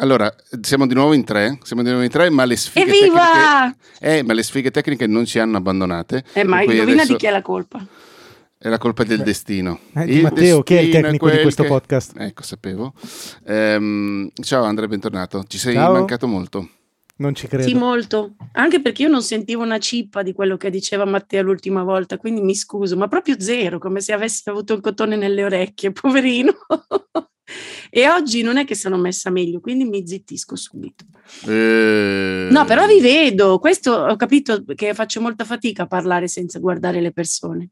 Allora, siamo di nuovo in tre, siamo di nuovo in tre, ma le sfighe Evviva! tecniche eh, ma le sfighe tecniche non ci hanno abbandonate. Eh, ma indovina adesso di chi è la colpa? È la colpa del destino. Eh, di Matteo, che è il destino tecnico di questo che- podcast. Ecco, sapevo. Ehm, ciao Andrea, bentornato. Ci sei Ciao. mancato molto. Non ci credo. Sì, molto. Anche perché io non sentivo una cippa di quello che diceva Matteo l'ultima volta, quindi mi scuso, ma proprio zero, come se avessi avuto il cotone nelle orecchie, poverino. E oggi non è che sono messa meglio, quindi mi zittisco subito. Eh, No, però vi vedo, questo ho capito che faccio molta fatica a parlare senza guardare le persone.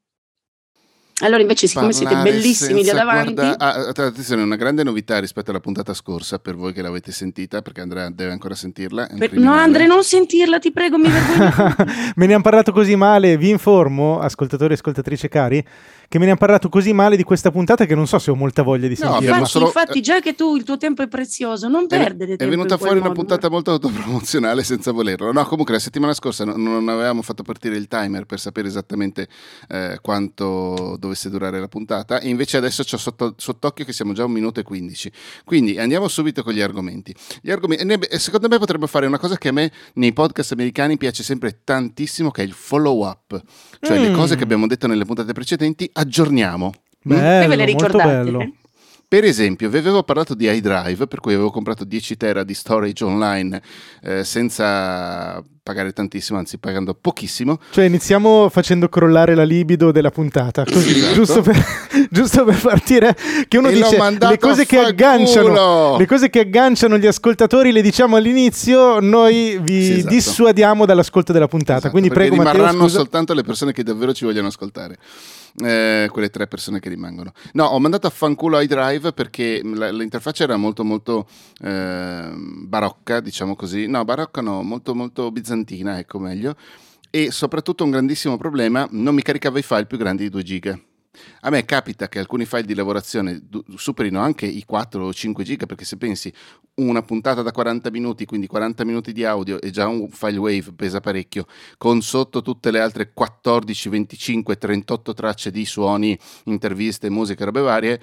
Allora invece, siccome siete bellissimi lì senza davanti, guarda- Ah, attenzione, una grande novità rispetto alla puntata scorsa per voi che l'avete sentita, perché Andrea deve ancora sentirla. per- no criminale. Andre, non sentirla, ti prego, mi vergogno. me ne hanno parlato così male, vi informo, ascoltatori e ascoltatrici cari, che me ne hanno parlato così male di questa puntata che non so se ho molta voglia di No, sentirla. infatti, solo- infatti, già che tu il tuo tempo è prezioso, non È- perdere È tempo venuta in quel fuori una modo. puntata molto autopromozionale senza volerlo. No, comunque la settimana scorsa non, non avevamo fatto partire il timer per sapere esattamente eh, quanto dovesse durare la puntata. E invece adesso c'ho sotto, sott'occhio che siamo già a un minuto e 15. Quindi andiamo subito con gli argomenti. Gli argomenti ne- eh, secondo me potremmo fare una cosa che a me nei podcast americani piace sempre tantissimo, che è il follow up. Cioè le Mm. cose che abbiamo detto nelle puntate precedenti aggiorniamo. Mm? Bello, Poi ve le molto ricordate? bello. Per esempio, vi avevo parlato di iDrive, per cui avevo comprato 10 tera di storage online eh, senza pagare tantissimo, anzi pagando pochissimo. Cioè iniziamo facendo crollare la libido della puntata, così, Esatto. giusto, per, giusto per partire che uno E dice le cose che agganciano, le cose che agganciano gli ascoltatori le diciamo all'inizio, noi vi Sì, esatto. dissuadiamo dall'ascolto della puntata. Esatto, Quindi prego Matteo, rimarranno scusa. soltanto le persone che davvero ci vogliono ascoltare. Eh, quelle tre persone che rimangono. No, ho mandato a fanculo iDrive perché l'interfaccia era molto molto ehm, barocca, diciamo così. No, barocca no, molto molto bizantina, ecco meglio. E soprattutto un grandissimo problema, non mi caricava i file più grandi di 2 giga. A me capita che alcuni file di lavorazione du- superino anche i 4 o 5 giga, perché se pensi una puntata da 40 minuti, quindi 40 minuti di audio e già un file wave pesa parecchio, con sotto tutte le altre 14, 25, 38 tracce di suoni, interviste, musica, robe varie.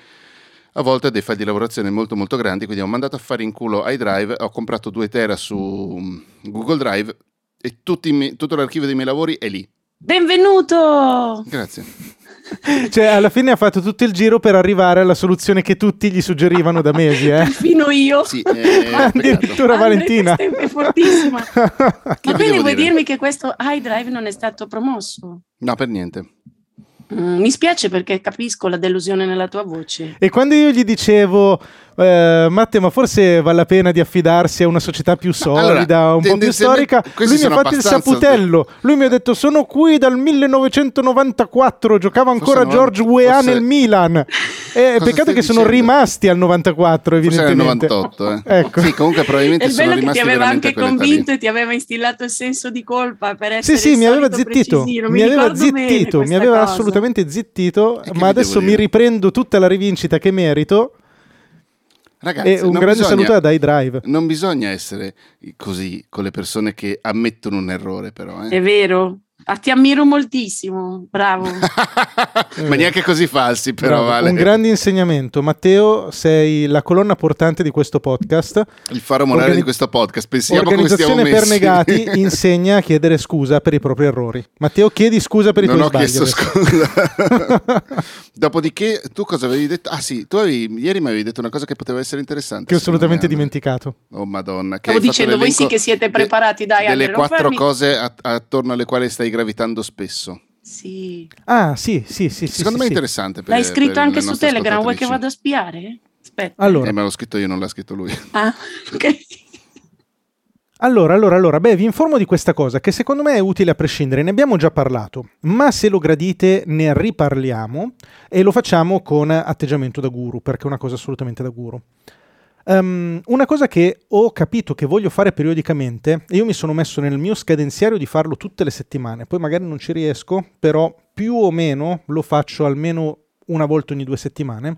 A volte dei file di lavorazione molto molto grandi, quindi ho mandato a fare in culo iDrive, ho comprato 2 tera su mm, Google Drive e miei- tutto l'archivio dei miei lavori è lì. Benvenuto! Grazie. Cioè, alla fine ha fatto tutto il giro per arrivare alla soluzione che tutti gli suggerivano da mesi, eh? Perfino io. Sì, eh. Addirittura Valentina. È fortissima. Ma quindi vuoi dire? dirmi che questo iDrive non è stato promosso? No, per niente. Mm, mi spiace perché capisco la delusione nella tua voce. E quando io gli dicevo, eh, Matte, ma forse vale la pena di affidarsi a una società più solida, allora, un po' più storica, lui mi ha sono fatto il saputello. Lui mi ha detto: Sono qui dal 1994. Giocava ancora Forse George non- Weah forse- nel Milan. E Cosa peccato che sono dicendo? rimasti al 94, Forse era il evidentemente. 98, eh. Ecco. Sì, comunque probabilmente È il sono bello che rimasti ti aveva veramente anche convinto e ti aveva instillato il senso di colpa per essere Sì, sì, mi aveva zittito, precisino. mi aveva zittito, mi aveva cosa. Assolutamente zittito, ma adesso mi riprendo tutta la rivincita che merito Ragazzi, e un grande bisogna- saluto ad iDrive. Non bisogna essere così con le persone che ammettono un errore, però. Eh. È vero. Ah, ti ammiro moltissimo, bravo. Ma neanche così falsi, però, Bravo, vale. Un grande insegnamento. Matteo, sei la colonna portante di questo podcast. Il faro morale Organi- di questo podcast. Pensiamo come stiamo Organizzazione per messi. negati insegna a chiedere scusa per i propri errori. Matteo, chiedi scusa per i non tuoi ho sbagli. chiesto adesso. scusa. Dopodiché, tu cosa avevi detto? Ah, sì, tu avevi, ieri mi avevi detto una cosa che poteva essere interessante. Che ho assolutamente dimenticato. Oh, Madonna. Che Stavo dicendo, voi sì che siete preparati, dai, Delle non quattro farmi- cose a- attorno alle quali stai gravitando spesso. Sì. Ah, sì, sì, sì. sì, Secondo sì, me è sì. interessante. Per, L'hai scritto per anche su Telegram, vuoi che vado a spiare? Aspetta. Allora, Eh, ma l'ho scritto io, non l'ha scritto lui. Ah, ok. Allora, allora, allora, beh, vi informo di questa cosa che secondo me è utile a prescindere, ne abbiamo già parlato, ma se lo gradite ne riparliamo e lo facciamo con atteggiamento da guru, perché è una cosa assolutamente da guru. Ehm, una cosa che ho capito che voglio fare periodicamente, e io mi sono messo nel mio scadenziario di farlo tutte le settimane, poi magari non ci riesco, però più o meno lo faccio almeno una volta ogni due settimane,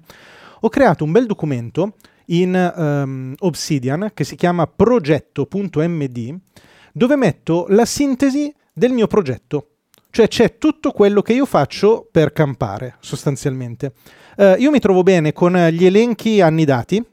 ho creato un bel documento in ehm, Obsidian che si chiama progetto.md dove metto la sintesi del mio progetto. Cioè c'è tutto quello che io faccio per campare, sostanzialmente. Eh, io mi trovo bene con gli elenchi annidati,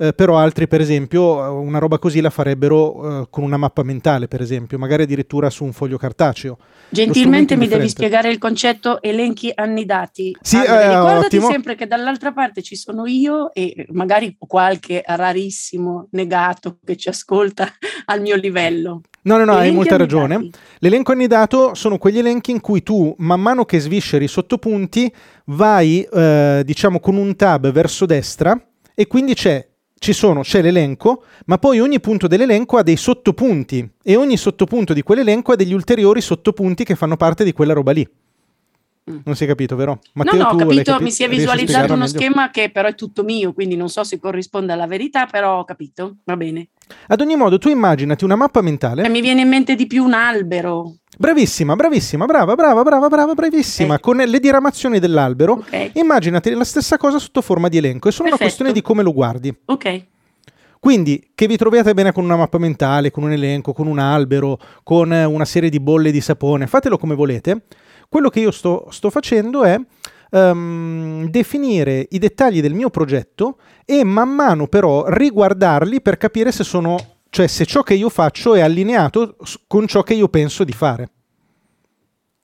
eh, però altri per esempio eh, una roba così la farebbero eh, con una mappa mentale per esempio, magari addirittura su un foglio cartaceo. Gentilmente mi devi spiegare il concetto elenchi annidati. Sì, allora, eh, ricordati ottimo. sempre che dall'altra parte ci sono io e magari qualche rarissimo negato che ci ascolta al mio livello. No, no, no, hai Elenchi molta ragione. annidati. L'elenco annidato sono quegli elenchi in cui tu, man mano che svisceri i sottopunti, vai, eh, diciamo, con un tab verso destra e quindi c'è, ci sono, c'è l'elenco, ma poi ogni punto dell'elenco ha dei sottopunti e ogni sottopunto di quell'elenco ha degli ulteriori sottopunti che fanno parte di quella roba lì. Mm. Non si è capito, vero? No, Matteo, no, ho tu l'hai capito, capi- mi si è visualizzato uno meglio? schema che però è tutto mio, quindi non so se corrisponde alla verità, però ho capito, va bene. Ad ogni modo, tu immaginati una mappa mentale. E mi viene in mente di più un albero, Bravissima, bravissima, brava, brava, brava, brava, bravissima. Ok. Con le diramazioni dell'albero, ok? immaginati la stessa cosa sotto forma di elenco. È solo una Perfetto. questione di come lo guardi. Ok, Quindi, che vi troviate bene con una mappa mentale, con un elenco, con un albero, con una serie di bolle di sapone, fatelo come volete. Quello che io sto, sto facendo è ehm, definire i dettagli del mio progetto e man mano però riguardarli per capire se sono, cioè se ciò che io faccio è allineato con ciò che io penso di fare.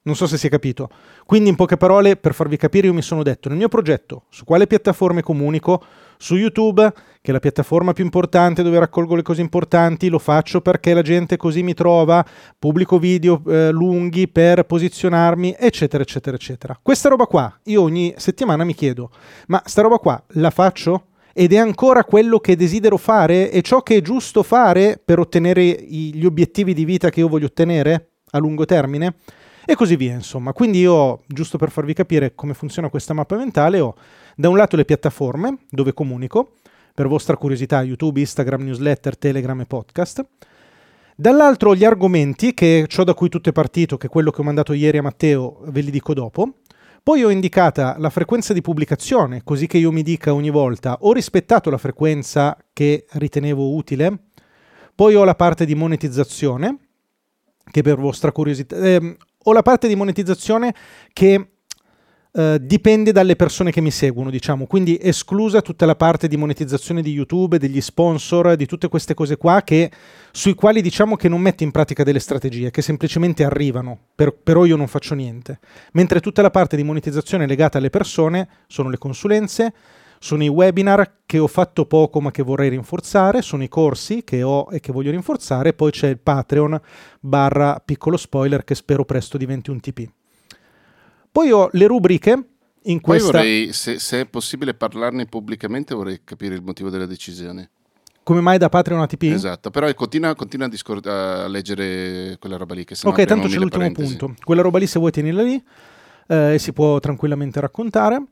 Non so se si è capito. Quindi, in poche parole, per farvi capire, io mi sono detto nel mio progetto su quale piattaforme comunico, su YouTube, che è la piattaforma più importante dove raccolgo le cose importanti, lo faccio perché la gente così mi trova, pubblico video eh, lunghi per posizionarmi, eccetera, eccetera, eccetera. Questa roba qua, io ogni settimana mi chiedo, ma sta roba qua la faccio? Ed è ancora quello che desidero fare? È ciò che è giusto fare per ottenere gli obiettivi di vita che io voglio ottenere a lungo termine? E così via, insomma. Quindi io, giusto per farvi capire come funziona questa mappa mentale, ho da un lato le piattaforme dove comunico, per vostra curiosità, YouTube, Instagram, newsletter, Telegram e podcast. Dall'altro gli argomenti, che è ciò da cui tutto è partito, che è quello che ho mandato ieri a Matteo, ve li dico dopo. Poi ho indicata la frequenza di pubblicazione, così che io mi dica ogni volta ho rispettato la frequenza che ritenevo utile. Poi ho la parte di monetizzazione, che per vostra curiosità... ehm, ho la parte di monetizzazione che eh, dipende dalle persone che mi seguono, diciamo, quindi esclusa tutta la parte di monetizzazione di YouTube, degli sponsor, di tutte queste cose qua che, sui quali diciamo che non metto in pratica delle strategie, che semplicemente arrivano, per- però io non faccio niente. Mentre tutta la parte di monetizzazione legata alle persone sono le consulenze, sono i webinar che ho fatto poco ma che vorrei rinforzare, sono i corsi che ho e che voglio rinforzare, poi c'è il Patreon barra piccolo spoiler che spero presto diventi un TP. Poi ho le rubriche in Poi questa... vorrei, se, se è possibile parlarne pubblicamente, vorrei capire il motivo della decisione. Come mai da Patreon a TP? Esatto, però continua, continua a, discor- a leggere quella roba lì. Che ok, tanto c'è l'ultimo parentesi. punto. Quella roba lì se vuoi tenila lì eh, e si può tranquillamente raccontare.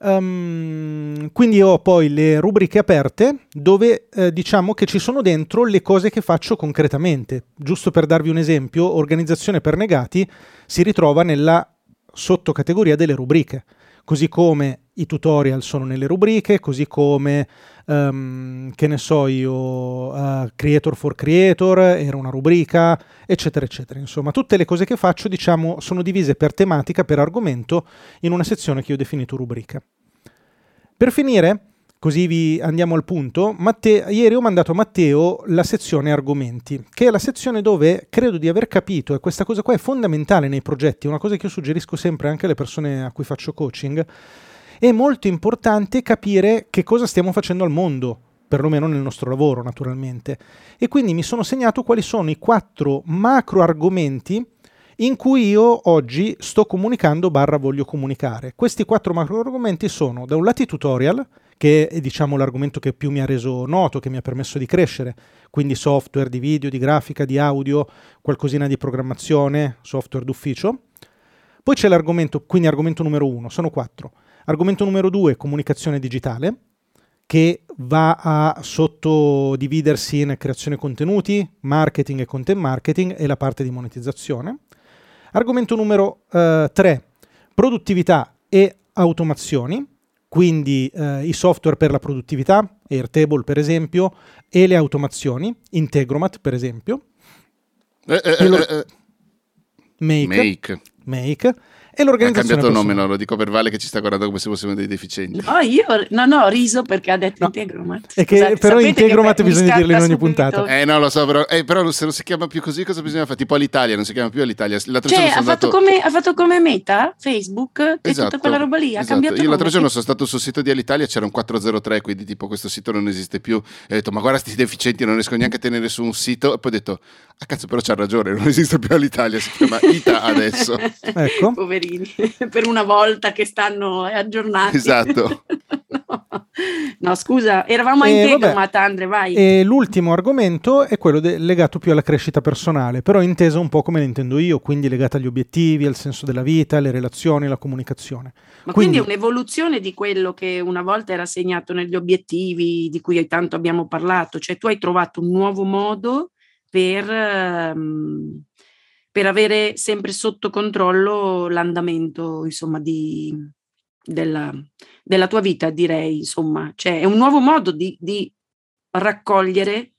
Ehm, quindi ho poi le rubriche aperte dove eh, diciamo che ci sono dentro le cose che faccio concretamente. Giusto per darvi un esempio, organizzazione per negati si ritrova nella sottocategoria delle rubriche. Così come i tutorial sono nelle rubriche, così come, ehm, che ne so io, eh, Creator for Creator era una rubrica, eccetera, eccetera. Insomma, tutte le cose che faccio, diciamo, sono divise per tematica, per argomento, in una sezione che io ho definito rubrica. Per finire, così vi andiamo al punto, Matte- ieri ho mandato a Matteo la sezione argomenti, che è la sezione dove credo di aver capito, e questa cosa qua è fondamentale nei progetti, una cosa che io suggerisco sempre anche alle persone a cui faccio coaching, è molto importante capire che cosa stiamo facendo al mondo, perlomeno nel nostro lavoro naturalmente. E quindi mi sono segnato quali sono i quattro macro argomenti in cui io oggi sto comunicando barra voglio comunicare. Questi quattro macro argomenti sono da un lato i tutorial, che è diciamo l'argomento che più mi ha reso noto, che mi ha permesso di crescere, quindi software di video, di grafica, di audio, qualcosina di programmazione, software d'ufficio. Poi c'è l'argomento, quindi argomento numero uno, sono quattro. Argomento numero due, comunicazione digitale, che va a sottodividersi in creazione contenuti, marketing e content marketing e la parte di monetizzazione. Argomento numero 3, produttività e automazioni, quindi eh, i software per la produttività, Airtable per esempio, e le automazioni, Integromat per esempio, Eh, eh, E eh, eh, Make, Make. Make. E l'organizzazione Ha cambiato nome, no? Lo dico per Vale che ci sta guardando come se fossimo dei deficienti. No, io no, no, ho riso perché ha detto No. Integromat. È che però Integromat bisogna dirlo in ogni subito- puntata. Eh no, lo so, però, eh, però se non si chiama più così cosa bisogna fare? Tipo all'Italia, non si chiama più all'Italia. L'altro Cioè, giorno ha sono fatto, andato... come, ha fatto come meta Facebook e Esatto, tutta quella roba lì. Ha esatto. cambiato Io l'altro nome. giorno sono stato sul sito di Alitalia, c'era un 403, quindi tipo questo sito non esiste più. E ho detto, ma guarda sti deficienti, non riesco neanche a tenere su un sito. E poi ho detto, ah cazzo, però c'ha ragione, non esiste più Alitalia, si chiama Ita adesso. Ecco. Poverini, per una volta che stanno aggiornati. Esatto. no. No, scusa, eravamo a Eh, Integromat, vabbè. Andre, vai. E l'ultimo argomento è quello de- legato più alla crescita personale, però inteso un po' come la intendo io, quindi legata agli obiettivi, al senso della vita, alle relazioni, alla comunicazione. Ma quindi- quindi è un'evoluzione di quello che una volta era segnato negli obiettivi di cui tanto abbiamo parlato, cioè tu hai trovato un nuovo modo per, ehm, per avere sempre sotto controllo l'andamento, insomma, di, della, della tua vita, direi, insomma, cioè è un nuovo modo di, di raccogliere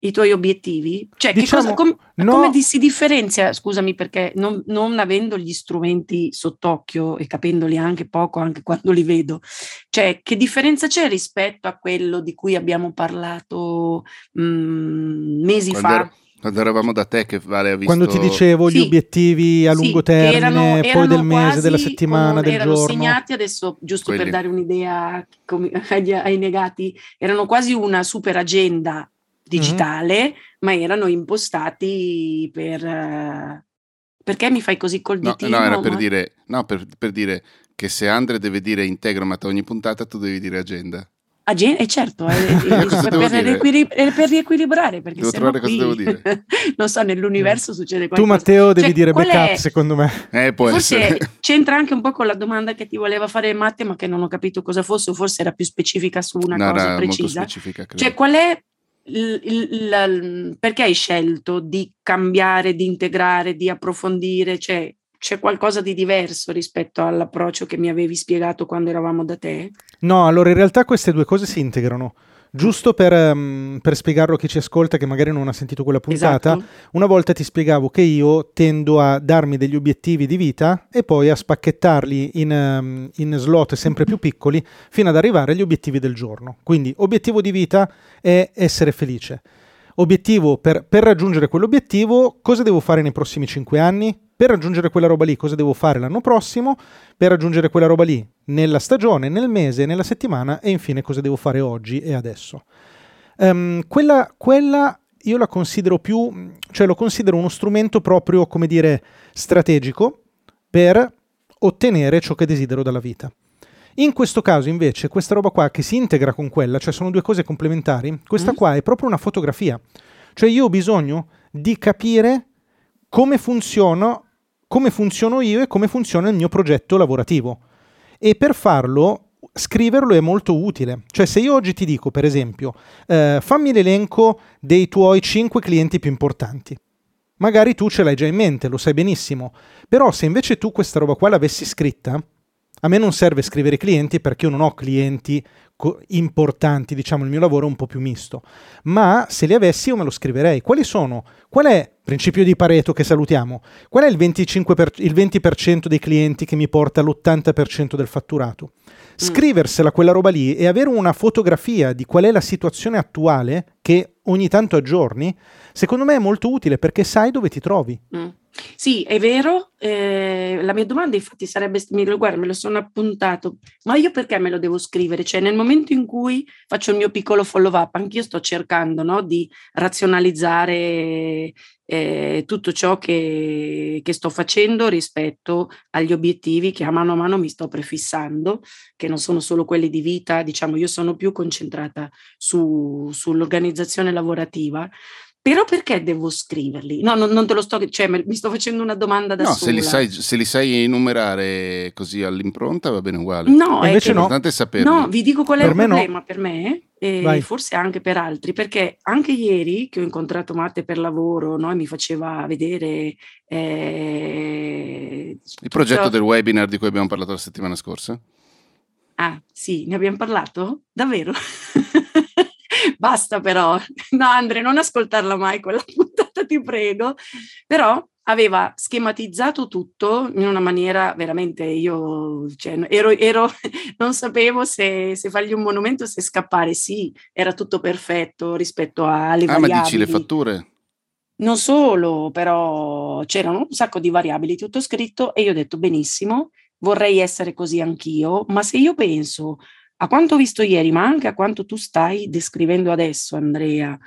i tuoi obiettivi? Cioè, che Diciamo, cosa, com- no- come di- si differenzia, scusami, perché non, non avendo gli strumenti sott'occhio e capendoli anche poco, anche quando li vedo, cioè, che differenza c'è rispetto a quello di cui abbiamo parlato mm, mesi Quando, fa? era- quando eravamo da te che Vale ha visto... Quando ti dicevo gli Sì. obiettivi a Sì, lungo termine, erano- poi erano del mese, della settimana, del erano giorno. segnati adesso, giusto Quelli. per dare un'idea come- agli, ai negati, erano quasi una super agenda digitale, ma erano impostati per... eh, perché mi fai così col No, ditino? no, era per Ma- dire, no, per, per dire che se Andre deve dire Integromat ogni puntata, tu devi dire agenda. Agen- eh certo, eh, eh, cosa per, devo per dire? riequili- eh, per riequilibrare, perché Devo trovare cosa qui, devo dire. non so, nell'universo succede Tu qualcosa. Matteo devi Cioè, dire backup è- secondo me. Eh, può Forse essere. c'entra anche un po' con la domanda che ti voleva fare Matte, ma che non ho capito cosa fosse, o forse era più specifica su una No, cosa era molto precisa. specifica, credo. Cioè, qual è il- il- il- perché hai scelto di cambiare, di integrare, di approfondire? Cioè, c'è qualcosa di diverso rispetto all'approccio che mi avevi spiegato quando eravamo da te? No, allora in realtà queste due cose si integrano. Giusto per, ehm, per spiegarlo a chi ci ascolta che magari non ha sentito quella puntata, Esatto. una volta ti spiegavo che io tendo a darmi degli obiettivi di vita e poi a spacchettarli in, ehm, in slot sempre più piccoli fino ad arrivare agli obiettivi del giorno. Quindi obiettivo di vita è essere felice. Obiettivo per, per raggiungere quell'obiettivo, cosa devo fare nei prossimi 5 anni? Per raggiungere quella roba lì, cosa devo fare l'anno prossimo? Per raggiungere quella roba lì, nella stagione, nel mese, nella settimana e infine cosa devo fare oggi e adesso. Ehm, quella, quella io la considero più, cioè lo considero uno strumento proprio, come dire, strategico per ottenere ciò che desidero dalla vita. In questo caso invece questa roba qua che si integra con quella, cioè sono due cose complementari, questa Mm. qua è proprio una fotografia. Cioè io ho bisogno di capire come funziono, come funziono io e come funziona il mio progetto lavorativo. E per farlo scriverlo è molto utile. Cioè se io oggi ti dico, per esempio, eh, fammi l'elenco dei tuoi 5 clienti più importanti. Magari tu ce l'hai già in mente, lo sai benissimo, però se invece tu questa roba qua l'avessi scritta, a me non serve scrivere i clienti perché io non ho clienti co- importanti, diciamo il mio lavoro è un po' più misto, ma se li avessi io me lo scriverei. Quali sono? Qual è, principio di Pareto che salutiamo, qual è il, 25 per- il 20% dei clienti che mi porta all'80% del fatturato? Scriversela quella roba lì e avere una fotografia di qual è la situazione attuale che ogni tanto aggiorni, secondo me è molto utile perché sai dove ti trovi. Mm. Sì, è vero. eh, la mia domanda infatti sarebbe, guarda, me lo sono appuntato, ma io perché me lo devo scrivere? Cioè nel momento in cui faccio il mio piccolo follow up, anch'io sto cercando no, di razionalizzare eh, tutto ciò che, che sto facendo rispetto agli obiettivi che a mano a mano mi sto prefissando, che non sono solo quelli di vita, diciamo io sono più concentrata su, sull'organizzazione lavorativa. Però perché devo scriverli? No, non, non te lo sto, cioè mi sto facendo una domanda da No, sola. se li, sai, se li sai enumerare così all'impronta va bene uguale. No, è Invece che- no. È saperli. No, vi dico qual è Per il me no. problema per me e Vai. forse anche per altri, perché anche ieri che ho incontrato Matte per lavoro no, e mi faceva vedere eh, Il progetto tutto- del webinar di cui abbiamo parlato la settimana scorsa? Ah, sì, ne abbiamo parlato? Davvero? Basta però. No, Andre, non ascoltarla mai quella puntata, ti prego. Però aveva schematizzato tutto in una maniera veramente io cioè, ero, ero, non sapevo se, se, fargli un monumento se scappare. Sì era tutto perfetto rispetto alle ah, variabili ma dici le fatture? Non solo però c'erano un sacco di variabili tutto scritto e io ho detto benissimo vorrei essere così anch'io ma se io penso a quanto ho visto ieri ma anche a quanto tu stai descrivendo adesso Andrea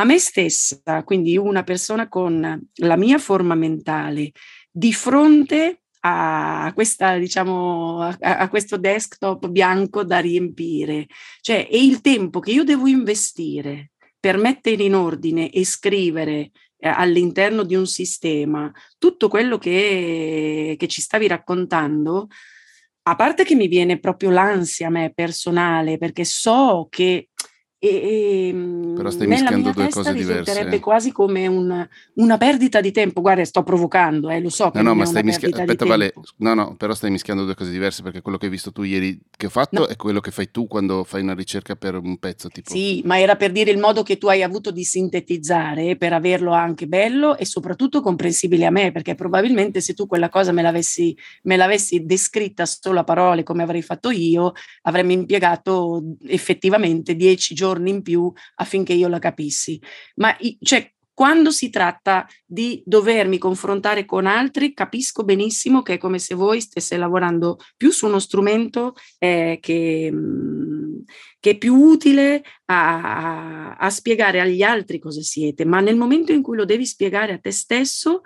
a me stessa, quindi una persona con la mia forma mentale, di fronte a, questa, diciamo, a, a questo desktop bianco da riempire, cioè è il tempo che io devo investire per mettere in ordine e scrivere eh, all'interno di un sistema tutto quello che, che ci stavi raccontando, a parte che mi viene proprio l'ansia a me personale, perché so che e, ehm, Però stai mischiando due cose diverse. Eh. quasi come un, una perdita di tempo. Guarda, sto provocando, eh, lo so. no, no, ma stai mischiando. Aspetta, Vale. No, no, però stai mischiando due cose diverse perché quello che hai visto tu ieri che ho fatto no. è quello che fai tu quando fai una ricerca per un pezzo. Tipo. Sì, ma era per dire il modo che tu hai avuto di sintetizzare per averlo anche bello e soprattutto comprensibile a me, perché probabilmente se tu quella cosa me l'avessi, me l'avessi descritta solo a parole come avrei fatto io, avremmo impiegato effettivamente dieci giorni giorni in più affinché io la capissi. Ma cioè, quando si tratta di dovermi confrontare con altri, capisco benissimo che è come se voi stesse lavorando più su uno strumento eh, che, mm, che, è più utile a, a, spiegare agli altri cosa siete, ma nel momento in cui lo devi spiegare a te stesso,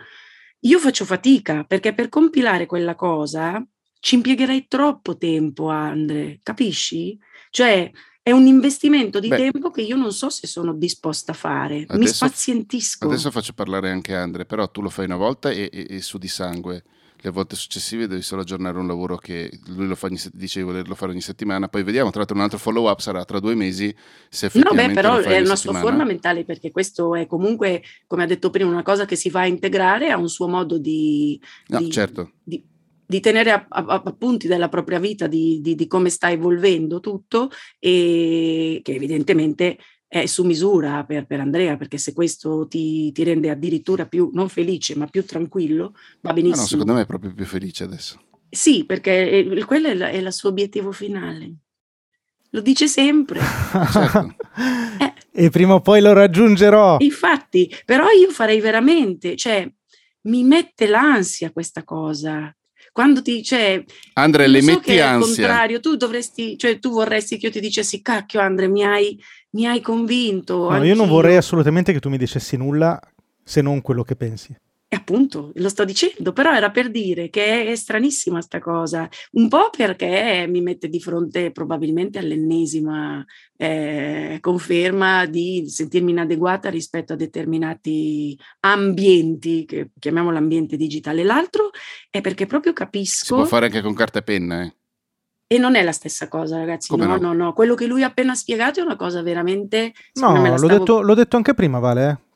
io faccio fatica perché per compilare quella cosa ci impiegherei troppo tempo, Andre, capisci? Cioè, è un investimento di Beh, tempo che io non so se sono disposta a fare. Adesso, Mi spazientisco. Adesso faccio parlare anche Andre, però tu lo fai una volta e, e, e, su di sangue. Le volte successive devi solo aggiornare un lavoro che lui lo fa ogni, dice di volerlo fare ogni settimana. Poi vediamo, tra l'altro un altro follow up sarà tra due mesi. Se no, beh, però è una sua forma mentale perché questo è comunque, come ha detto prima, una cosa che si va a integrare, ha un suo modo di... No, di, certo. Di, di tenere appunti della propria vita, di, di, di, come sta evolvendo tutto e che evidentemente è su misura per, per Andrea, perché se questo ti, ti, rende addirittura più non felice ma più tranquillo, va benissimo. No, no, secondo me è proprio più felice adesso. Sì, perché quello è, è il suo obiettivo finale. Lo dice sempre. certo. eh. E prima o poi lo raggiungerò. Infatti, però io farei veramente, cioè, mi mette l'ansia questa cosa quando ti cioè Andre le so metti ansia. Al contrario, tu dovresti, cioè tu vorresti che io ti dicessi cacchio Andre, mi hai, mi hai convinto. No, io non vorrei assolutamente che tu mi dicessi nulla se non quello che pensi. E appunto, lo sto dicendo, però era per dire che è stranissima sta cosa, un po' perché mi mette di fronte probabilmente all'ennesima eh, conferma di sentirmi inadeguata rispetto a determinati ambienti, che chiamiamo l'ambiente digitale. L'altro è perché proprio capisco... Si può fare anche con carta e penna, eh? E non è la stessa cosa, ragazzi. No, no, no, no. Quello che lui ha appena spiegato è una cosa veramente. No, l'ho, stavo... detto, l'ho, detto, anche prima, Vale. Eh.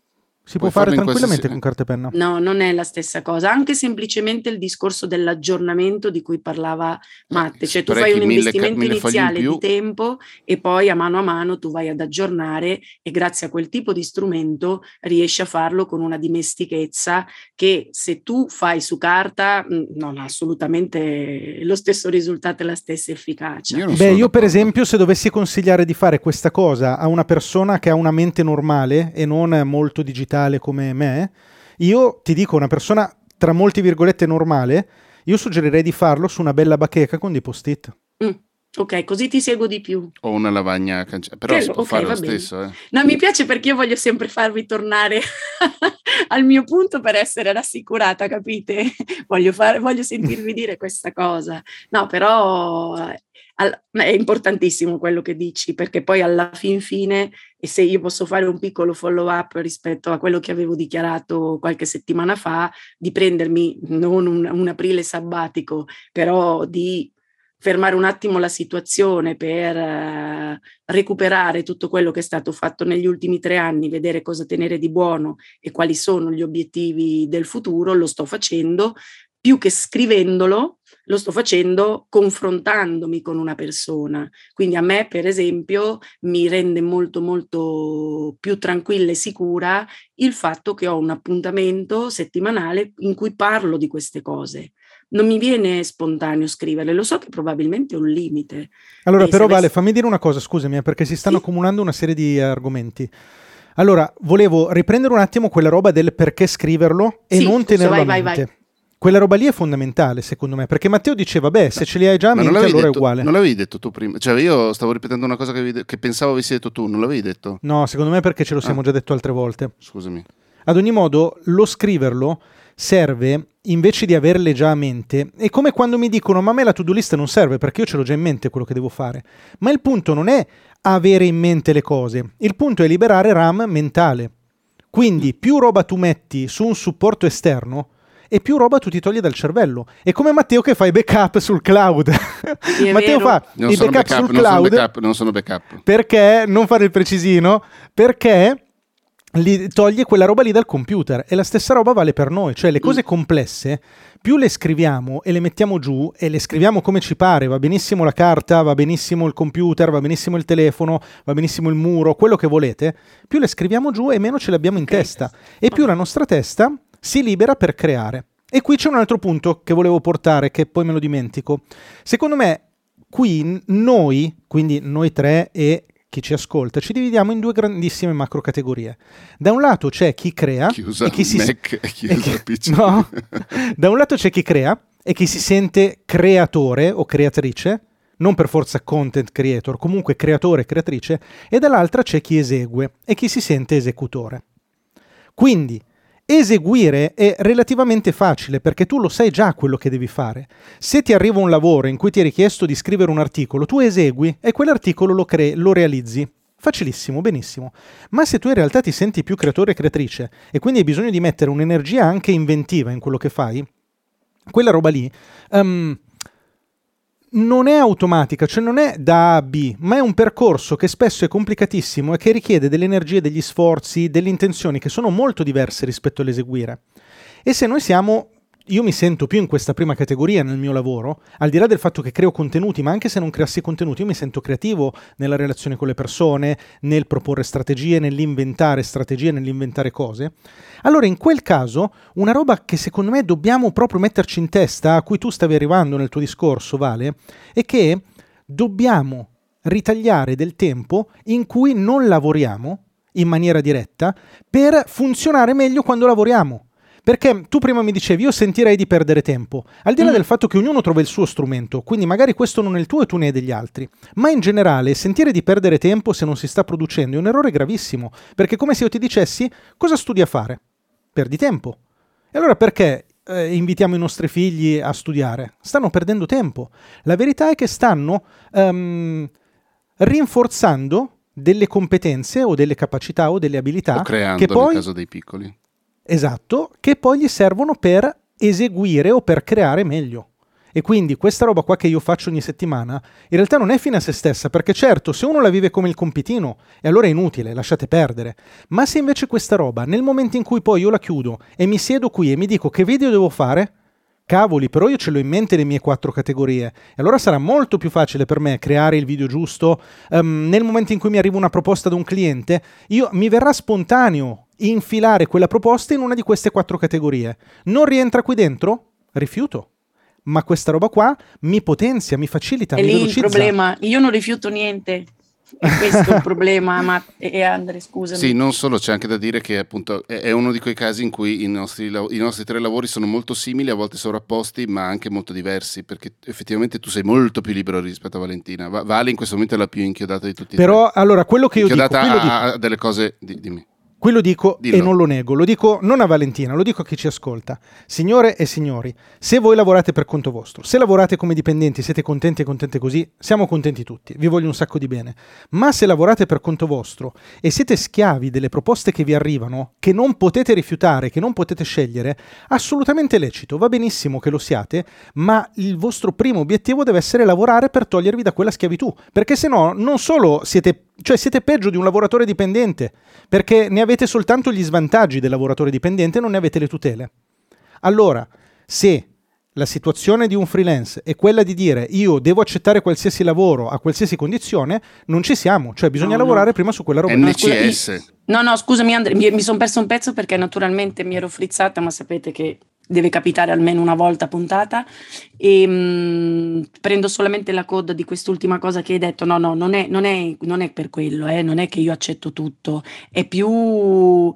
Si può fare tranquillamente con carta e penna. No, non è la stessa cosa. Anche semplicemente il discorso dell'aggiornamento di cui parlava Matte. Cioè tu fai un investimento mille, iniziale in di tempo e poi a mano a mano tu vai ad aggiornare e grazie a quel tipo di strumento riesci a farlo con una dimestichezza che se tu fai su carta mm, non ha assolutamente lo stesso risultato e la stessa efficacia. Io Beh, io per esempio se dovessi consigliare di fare questa cosa a una persona che ha una mente normale e non molto digitale, mentale come me, io ti dico una persona tra molti virgolette normale, io suggerirei di farlo su una bella bacheca con dei post-it. Mm. Ok, così ti seguo di più. O una lavagna cancellata, però che, si può okay, fare lo stesso. Eh. No, mi piace perché io voglio sempre farvi tornare al mio punto per essere rassicurata, capite? voglio, fare, voglio sentirvi dire questa cosa. No, però è importantissimo quello che dici, perché poi alla fin fine, e se io posso fare un piccolo follow up rispetto a quello che avevo dichiarato qualche settimana fa, di prendermi non un, un aprile sabbatico, però di fermare un attimo la situazione per uh, recuperare tutto quello che è stato fatto negli ultimi tre anni, vedere cosa tenere di buono e quali sono gli obiettivi del futuro, lo sto facendo più che scrivendolo, lo sto facendo confrontandomi con una persona. Quindi a me, per esempio, mi rende molto, molto più tranquilla e sicura il fatto che ho un appuntamento settimanale in cui parlo di queste cose. Non mi viene spontaneo scriverle, lo so che probabilmente è un limite. Allora, e però Vale, avessi... fammi dire una cosa, scusami, eh, perché si stanno sì? accumulando una serie di argomenti. Allora, volevo riprendere un attimo quella roba del perché scriverlo e sì, non tenerlo vai, a mente. Vai, vai. Quella roba lì è fondamentale, secondo me, perché Matteo diceva, beh, se ce li hai già a mente, allora detto, è uguale. Non l'avevi detto tu prima? Cioè, io stavo ripetendo una cosa che, che, pensavo avessi detto tu, non l'avevi detto? No, secondo me perché ce lo siamo ah. già detto altre volte. Scusami. Ad ogni modo, lo scriverlo serve invece di averle già a mente. È come quando mi dicono, ma a me la to-do list non serve perché io ce l'ho già in mente quello che devo fare. Ma il punto non è avere in mente le cose, il punto è liberare RAM mentale. Quindi più roba tu metti su un supporto esterno, e più roba tu ti togli dal cervello. È come Matteo che fa i backup sul cloud. Matteo fa non i backup, backup, sul non cloud. Sono backup, non sono backup. Perché non fare il precisino? Perché li toglie quella roba lì dal computer e la stessa roba vale per noi, cioè le cose mm. complesse più le scriviamo e le mettiamo giù e le scriviamo come ci pare, va benissimo la carta, va benissimo il computer, va benissimo il telefono, va benissimo il muro, quello che volete, più le scriviamo giù e meno ce le abbiamo in okay. testa e più la nostra testa si libera per creare. E qui c'è un altro punto che volevo portare, che poi me lo dimentico. Secondo me, qui noi, quindi noi tre e chi ci ascolta, ci dividiamo in due grandissime macro categorie. Da un lato c'è chi crea chi e chi si Mac e chi e PC. No, da un lato c'è chi crea e chi si sente creatore o creatrice, non per forza content creator, comunque creatore e creatrice, e dall'altra c'è chi esegue e chi si sente esecutore. Quindi Eseguire è relativamente facile perché tu lo sai già quello che devi fare. Se ti arriva un lavoro in cui ti è richiesto di scrivere un articolo, tu esegui e quell'articolo lo, cre- lo realizzi. Facilissimo, benissimo. Ma se tu in realtà ti senti più creatore e creatrice e quindi hai bisogno di mettere un'energia anche inventiva in quello che fai, quella roba lì um, non è automatica, cioè non è da A a B, ma è un percorso che spesso è complicatissimo e che richiede delle energie, degli sforzi, delle intenzioni che sono molto diverse rispetto all'eseguire. E se noi siamo io mi sento più in questa prima categoria nel mio lavoro, al di là del fatto che creo contenuti, ma anche se non creassi contenuti, io mi sento creativo nella relazione con le persone, nel proporre strategie, nell'inventare strategie, nell'inventare cose. Allora, in quel caso, una roba che secondo me dobbiamo proprio metterci in testa, a cui tu stavi arrivando nel tuo discorso, Vale, è che dobbiamo ritagliare del tempo in cui non lavoriamo in maniera diretta per funzionare meglio quando lavoriamo. Perché tu prima mi dicevi, io sentirei di perdere tempo, al di là mm. del fatto che ognuno trova il suo strumento, quindi magari questo non è il tuo e tu ne hai degli altri. Ma in generale, sentire di perdere tempo se non si sta producendo è un errore gravissimo, perché come se io ti dicessi, cosa studi a fare? Perdi tempo. E allora perché eh, invitiamo i nostri figli a studiare? Stanno perdendo tempo. La verità è che stanno um, rinforzando delle competenze o delle capacità o delle abilità o creando che poi, nel caso dei piccoli Esatto, che poi gli servono per eseguire o per creare meglio. E quindi questa roba qua che io faccio ogni settimana in realtà non è fine a se stessa, perché certo, se uno la vive come il compitino, e allora è inutile, lasciate perdere. Ma se invece questa roba, nel momento in cui poi io la chiudo e mi siedo qui e mi dico che video devo fare, cavoli, però io ce l'ho in mente le mie quattro categorie. E allora sarà molto più facile per me creare il video giusto. Um, nel momento in cui mi arriva una proposta da un cliente, io, mi verrà spontaneo infilare quella proposta in una di queste quattro categorie. Non rientra qui dentro? Rifiuto. Ma questa roba qua mi potenzia, mi facilita, È mi lì velocizza. il problema. Io non rifiuto niente. E questo è il problema, ma e Andre, scusami. Sì, non solo, c'è anche da dire che appunto è uno di quei casi in cui i nostri, i nostri, tre lavori sono molto simili, a volte sovrapposti, ma anche molto diversi, perché effettivamente tu sei molto più libero rispetto a Valentina. Vale in questo momento è la più inchiodata di tutti. Però, allora, quello che io dico... Inchiodata a, delle cose... Di, dimmi. Qui lo dico Dillo. e non lo nego, lo dico non a Valentina, lo dico a chi ci ascolta. Signore e signori, se voi lavorate per conto vostro, se lavorate come dipendenti, siete contenti e contente così, siamo contenti tutti, vi voglio un sacco di bene. Ma se lavorate per conto vostro e siete schiavi delle proposte che vi arrivano, che non potete rifiutare, che non potete scegliere, assolutamente lecito, va benissimo che lo siate, ma il vostro primo obiettivo deve essere lavorare per togliervi da quella schiavitù, perché se no non solo siete cioè siete peggio di un lavoratore dipendente, perché ne avete soltanto gli svantaggi del lavoratore dipendente e non ne avete le tutele. Allora, se la situazione di un freelance è quella di dire io devo accettare qualsiasi lavoro a qualsiasi condizione, non ci siamo, cioè bisogna no, lavorare no. prima su quella roba. NCS. No, no, scusami Andrea, mi, mi sono perso un pezzo perché naturalmente mi ero frizzata, ma sapete che deve capitare almeno una volta puntata. E mh, mm, prendo solamente la coda di quest'ultima cosa che hai detto. No no non è, non è, non è per quello eh, non è che io accetto tutto. È più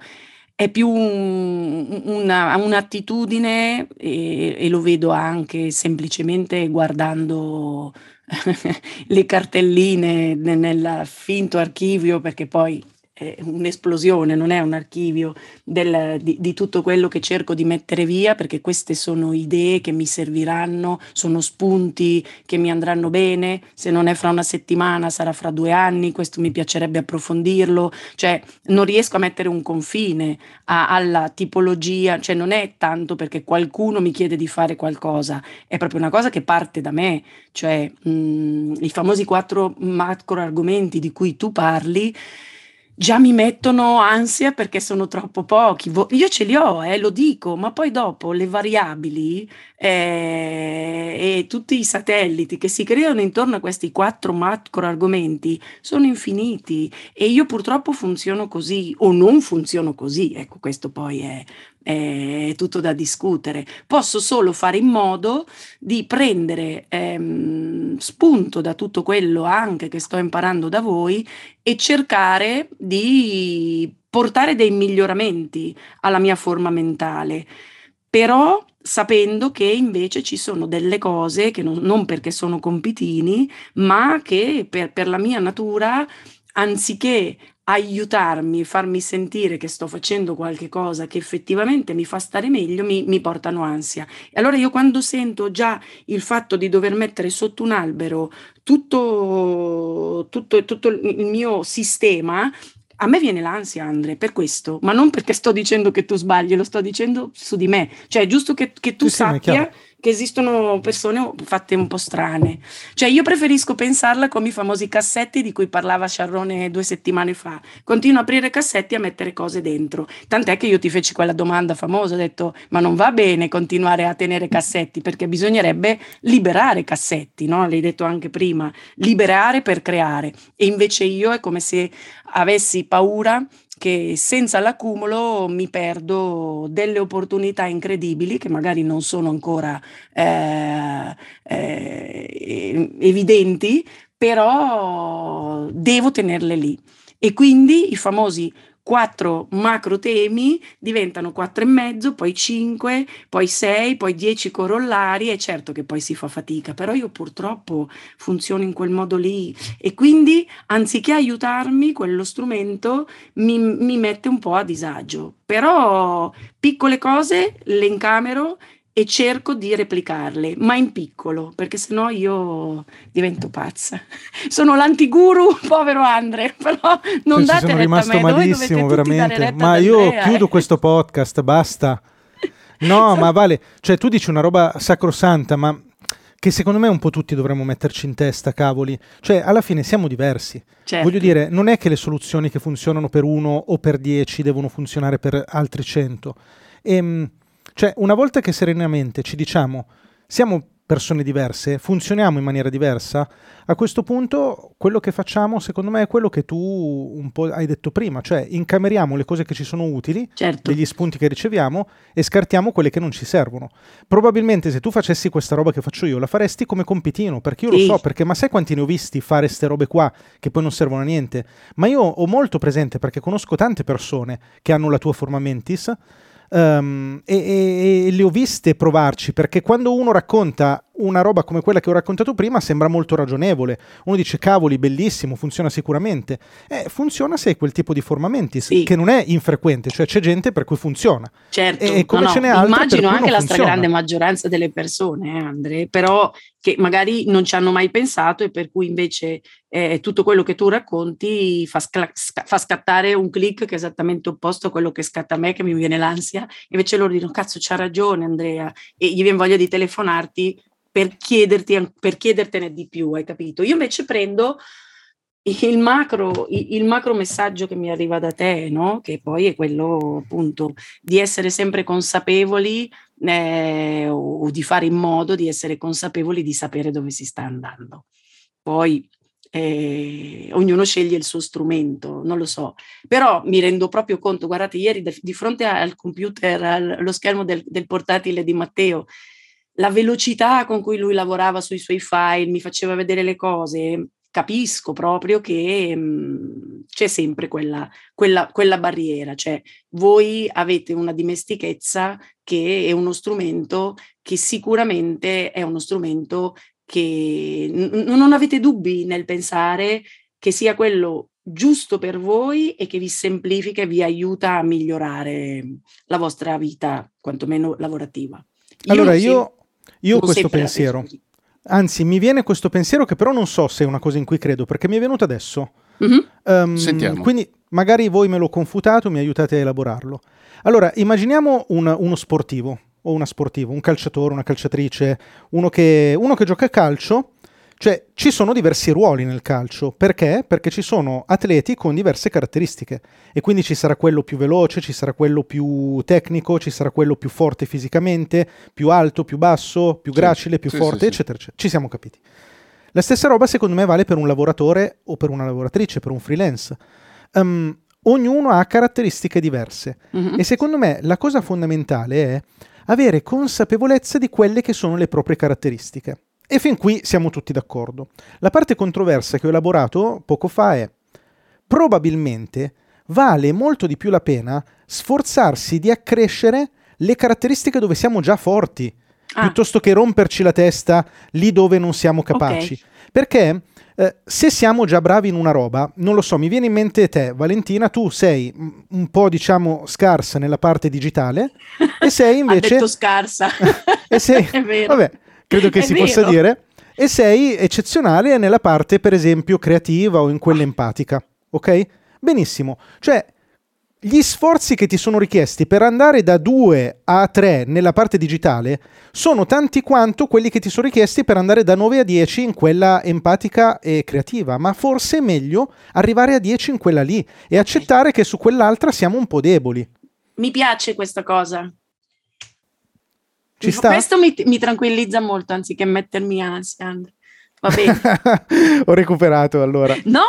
è più una, un'attitudine e, e, lo vedo anche semplicemente guardando le cartelline nel finto archivio perché poi un'esplosione, non è un archivio del, di, di, tutto quello che cerco di mettere via, perché queste sono idee che mi serviranno, sono spunti che mi andranno bene, se non è fra una settimana sarà fra due anni, questo mi piacerebbe approfondirlo, cioè non riesco a mettere un confine a, alla tipologia, cioè non è tanto perché qualcuno mi chiede di fare qualcosa, è proprio una cosa che parte da me, cioè mh, i famosi quattro macro argomenti di cui tu parli, già mi mettono ansia perché sono troppo pochi. Io ce li ho, eh, lo dico, ma poi dopo le variabili eh, e tutti i satelliti che si creano intorno a questi quattro macro argomenti sono infiniti e io purtroppo funziono così o non funziono così. Ecco, questo poi è, è tutto da discutere. Posso solo fare in modo di prendere ehm, spunto da tutto quello anche che sto imparando da voi e cercare di portare dei miglioramenti alla mia forma mentale. Però sapendo che invece ci sono delle cose che non, non perché sono compitini, ma che per, per la mia natura, anziché aiutarmi farmi sentire che sto facendo qualche cosa che effettivamente mi fa stare meglio, mi, mi, portano ansia. E allora io quando sento già il fatto di dover mettere sotto un albero tutto, tutto, tutto il mio sistema, a me viene l'ansia, Andre, per questo, ma non perché sto dicendo che tu sbagli, lo sto dicendo su di me. Cioè, è giusto che, che tu sì, sappia che esistono persone fatte un po' strane. Cioè io preferisco pensarla come i famosi cassetti di cui parlava Sciarrone due settimane fa. Continuo a aprire cassetti e a mettere cose dentro. Tant'è che io ti feci quella domanda famosa, ho detto ma non va bene continuare a tenere cassetti perché bisognerebbe liberare cassetti, no? L'hai detto anche prima, liberare per creare. E invece io è come se avessi paura che senza l'accumulo mi perdo delle opportunità incredibili che magari non sono ancora eh, eh, evidenti, però devo tenerle lì. E quindi i famosi quattro macro temi diventano quattro e mezzo, poi cinque, poi sei, poi dieci corollari e certo che poi si fa fatica, però io purtroppo funziono in quel modo lì. E quindi anziché aiutarmi quello strumento mi, mi mette un po' a disagio, però piccole cose le incamero e cerco di replicarle, ma in piccolo, perché sennò io divento pazza. Sono l'antiguru, povero Andre, però non cioè, date sono rimasto malissimo, veramente. Ma io chiudo eh. questo podcast, basta. No, ma vale, cioè tu dici una roba sacrosanta, ma che secondo me un po' tutti dovremmo metterci in testa, cavoli. Cioè, alla fine siamo diversi. Certo. Voglio dire, non è che le soluzioni che funzionano per uno o per dieci devono funzionare per altri cento. Ehm cioè, una volta che serenamente ci diciamo siamo persone diverse, funzioniamo in maniera diversa, a questo punto quello che facciamo secondo me è quello che tu un po' hai detto prima, cioè incameriamo le cose che ci sono utili, certo. degli spunti che riceviamo e scartiamo quelle che non ci servono. Probabilmente se tu facessi questa roba che faccio io la faresti come compitino, perché io sì. lo so, perché ma sai quanti ne ho visti fare queste robe qua che poi non servono a niente? Ma io ho molto presente perché conosco tante persone che hanno la tua forma mentis Um, e, e, e, le ho viste provarci perché quando uno racconta una roba come quella che ho raccontato prima sembra molto ragionevole. Uno dice cavoli, bellissimo, funziona sicuramente. Eh, funziona se è quel tipo di formamenti sì. che non è infrequente, cioè c'è gente per cui funziona. Certo, e, come no, ce n'è no, immagino anche la funziona. stragrande maggioranza delle persone, eh, Andre, però che magari non ci hanno mai pensato e per cui invece eh, tutto quello che tu racconti fa, scla- fa, scattare un click che è esattamente opposto a quello che scatta a me, che mi viene l'ansia, invece loro dicono cazzo c'ha ragione Andrea e gli viene voglia di telefonarti per, chiederti, per chiedertene di più, hai capito? Io invece prendo il macro, il macro, messaggio che mi arriva da te, no? che poi è quello appunto di essere sempre consapevoli eh, o, di fare in modo di essere consapevoli di sapere dove si sta andando. Poi eh, ognuno sceglie il suo strumento, non lo so, però mi rendo proprio conto, guardate, ieri di fronte al computer, allo schermo del, del portatile di Matteo, la velocità con cui lui lavorava sui suoi file, mi faceva vedere le cose, capisco proprio che mh, mm, c'è sempre quella, quella, quella, barriera, cioè voi avete una dimestichezza che è uno strumento che sicuramente è uno strumento che n- non avete dubbi nel pensare che sia quello giusto per voi e che vi semplifica e vi aiuta a migliorare la vostra vita, quantomeno lavorativa. Io allora, io, io ho questo pensiero. Anzi, mi viene questo pensiero che però non so se è una cosa in cui credo, perché mi è venuto adesso. Mm-hmm. Um, Sentiamo. Quindi magari voi me lo confutato, mi aiutate a elaborarlo. Allora, immaginiamo un, uno sportivo, o una sportiva, un calciatore, una calciatrice, uno che, uno che gioca a calcio, cioè ci sono diversi ruoli nel calcio. Perché? Perché ci sono atleti con diverse caratteristiche e quindi ci sarà quello più veloce, ci sarà quello più tecnico, ci sarà quello più forte fisicamente, più alto, più basso, più gracile, più sì, forte, sì, eccetera, eccetera. Ci siamo capiti. La stessa roba secondo me vale per un lavoratore o per una lavoratrice, per un freelance. Um, ognuno ha caratteristiche diverse mm-hmm. e secondo me la cosa fondamentale è avere consapevolezza di quelle che sono le proprie caratteristiche. E fin qui siamo tutti d'accordo. La parte controversa che ho elaborato poco fa è probabilmente vale molto di più la pena sforzarsi di accrescere le caratteristiche dove siamo già forti, ah. piuttosto che romperci la testa lì dove non siamo capaci. Okay. Perché eh, se siamo già bravi in una roba, non lo so, mi viene in mente te, Valentina, tu sei un po' diciamo scarsa nella parte digitale e sei invece... scarsa. e sei... È vero. Vabbè, credo che si vero. possa dire. E sei eccezionale nella parte, per esempio, creativa o in quella empatica. Ok? Benissimo. Cioè, gli sforzi che ti sono richiesti per andare da 2 a 3 nella parte digitale sono tanti quanto quelli che ti sono richiesti per andare da 9 a 10 in quella empatica e creativa, ma forse è meglio arrivare a 10 in quella lì e accettare che su quell'altra siamo un po' deboli. Mi piace questa cosa. Ci sta? Questo mi, mi tranquillizza molto anziché mettermi ansia. Va bene. Ho recuperato allora. No,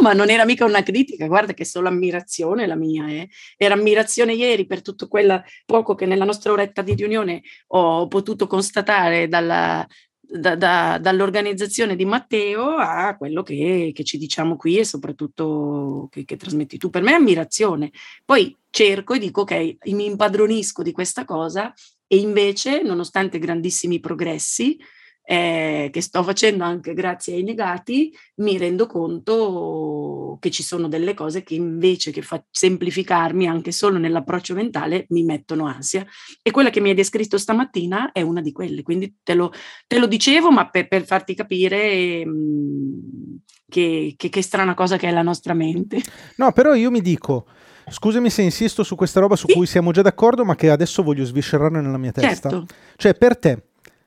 ma non era mica una critica, guarda che solo ammirazione la mia, eh. era ammirazione ieri per tutto quel poco che nella nostra oretta di riunione ho potuto constatare dalla, da, da, dall'organizzazione di Matteo a quello che, che, ci diciamo qui e soprattutto che, che trasmetti tu. Per me è ammirazione. Poi cerco e dico ok, mi impadronisco di questa cosa e invece, nonostante grandissimi progressi, eh, che sto facendo anche grazie ai negati, mi rendo conto che ci sono delle cose che invece che fa- semplificarmi anche solo nell'approccio mentale mi mettono ansia. E quella che mi hai descritto stamattina è una di quelle, quindi te lo, te lo dicevo, ma per, per farti capire mh, mm, che, che, che strana cosa che è la nostra mente. No, però io mi dico... Scusami se insisto su questa roba su sì. cui siamo già d'accordo, ma che adesso voglio sviscerare nella mia testa. Certo. Cioè, per te,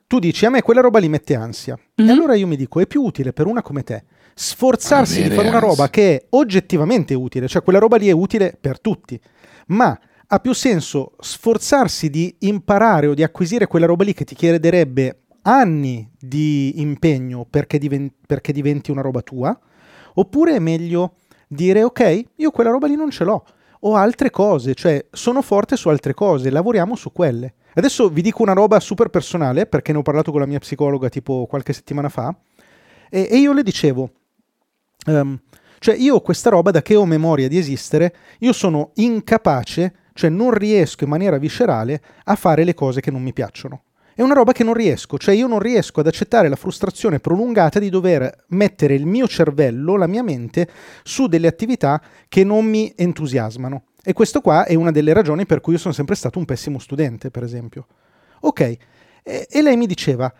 tu dici a me quella roba li mette ansia. Mm-hmm. E mhm. allora io mi dico, è più utile per una come te sforzarsi di fare una roba che è oggettivamente utile, cioè quella roba lì è utile per tutti, ma ha più senso sforzarsi di imparare o di acquisire quella roba lì che ti chiederebbe anni di impegno perché, diven- perché diventi una roba tua, oppure è meglio dire ok, io quella roba lì non ce l'ho, ho altre cose, cioè sono forte su altre cose, lavoriamo su quelle. Adesso vi dico una roba super personale, perché ne ho parlato con la mia psicologa tipo qualche settimana fa, e, e io le dicevo, um, cioè io ho questa roba da che ho memoria di esistere, io sono incapace, cioè non riesco in maniera viscerale a fare le cose che non mi piacciono. È una roba che non riesco, cioè io non riesco ad accettare la frustrazione prolungata di dover mettere il mio cervello, la mia mente, su delle attività che non mi entusiasmano. E questo qua è una delle ragioni per cui io sono sempre stato un pessimo studente, per esempio. Ok, e, e lei mi diceva,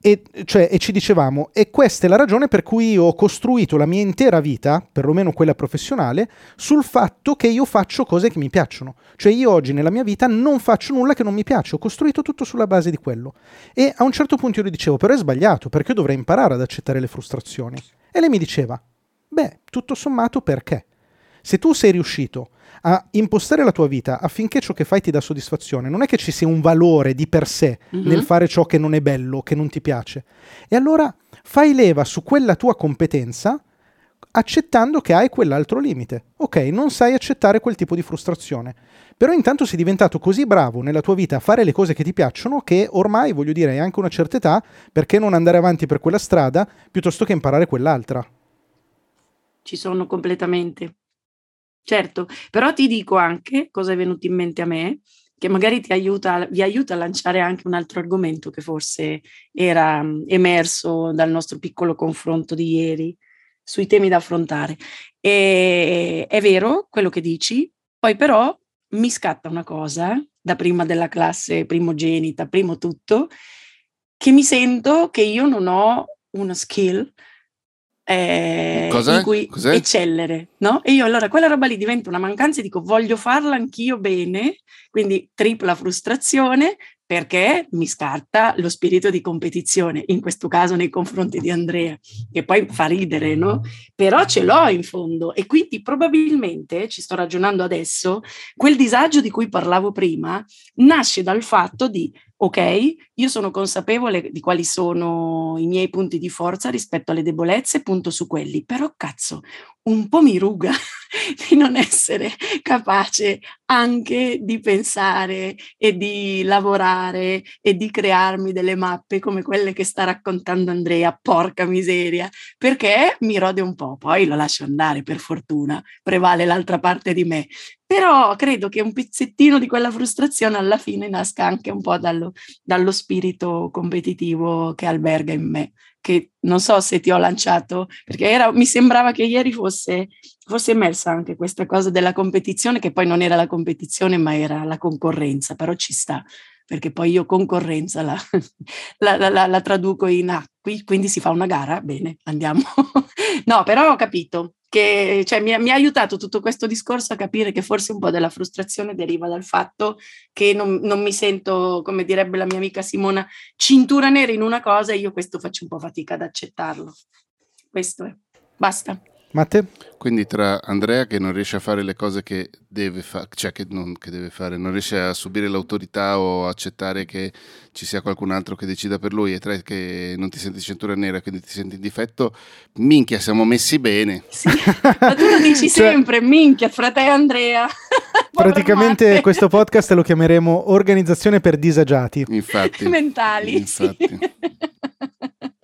e, cioè, e, ci dicevamo, e questa è la ragione per cui io ho costruito la mia intera vita, perlomeno quella professionale, sul fatto che io faccio cose che mi piacciono. Cioè io oggi nella mia vita non faccio nulla che non mi piace, ho costruito tutto sulla base di quello. E a un certo punto io le dicevo, però è sbagliato, perché io dovrei imparare ad accettare le frustrazioni. E lei mi diceva, beh, tutto sommato perché? Se tu sei riuscito a impostare la tua vita affinché ciò che fai ti dà soddisfazione. Non è che ci sia un valore di per sé Mhm. nel fare ciò che non è bello, che non ti piace. E allora fai leva su quella tua competenza accettando che hai quell'altro limite. Ok, non sai accettare quel tipo di frustrazione. Però intanto sei diventato così bravo nella tua vita a fare le cose che ti piacciono che ormai, voglio dire, hai anche una certa età, perché non andare avanti per quella strada piuttosto che imparare quell'altra? Ci sono completamente. Certo, però ti dico anche cosa è venuto in mente a me, che magari ti aiuta, vi aiuta a lanciare anche un altro argomento che forse era emerso dal nostro piccolo confronto di ieri sui temi da affrontare. E è vero quello che dici, poi però mi scatta una cosa da prima della classe primogenita, primo tutto, che mi sento che io non ho una skill eh, in cui Cos'è? eccellere, no? E io allora quella roba lì diventa una mancanza e dico voglio farla anch'io bene, quindi tripla frustrazione perché mi scarta lo spirito di competizione, in questo caso nei confronti di Andrea, che poi fa ridere, no? Però ce l'ho in fondo e quindi probabilmente, ci sto ragionando adesso, quel disagio di cui parlavo prima nasce dal fatto di ok, io sono consapevole di quali sono i miei punti di forza rispetto alle debolezze, punto su quelli, però cazzo, un po' mi ruga di non essere capace anche di pensare e di lavorare e di crearmi delle mappe come quelle che sta raccontando Andrea, porca miseria, perché mi rode un po', poi lo lascio andare per fortuna, prevale l'altra parte di me. Però credo che un pezzettino di quella frustrazione alla fine nasca anche un po' dallo, dallo spirito competitivo che alberga in me, che non so se ti ho lanciato, perché era, mi sembrava che ieri fosse, fosse emersa anche questa cosa della competizione, che poi non era la competizione ma era la concorrenza, però ci sta, perché poi io concorrenza la, la, la, la, traduco in ah, qui, quindi si fa una gara, bene, andiamo. no, però ho capito che cioè, mi, mi, ha aiutato tutto questo discorso a capire che forse un po' della frustrazione deriva dal fatto che non, non, mi sento, come direbbe la mia amica Simona, cintura nera in una cosa e io questo faccio un po' fatica ad accettarlo. Questo è. Basta. Matte? Quindi tra Andrea che non riesce a fare le cose che deve fare, cioè che, non, che deve fare, non riesce a subire l'autorità o accettare che ci sia qualcun altro che decida per lui e tre che non ti senti cintura nera, quindi ti senti in difetto, minchia siamo messi bene. Sì, ma tu lo dici cioè, sempre, minchia, fratello Andrea. Praticamente questo podcast lo chiameremo Organizzazione per disagiati. Infatti. Mentali. Infatti. Sì.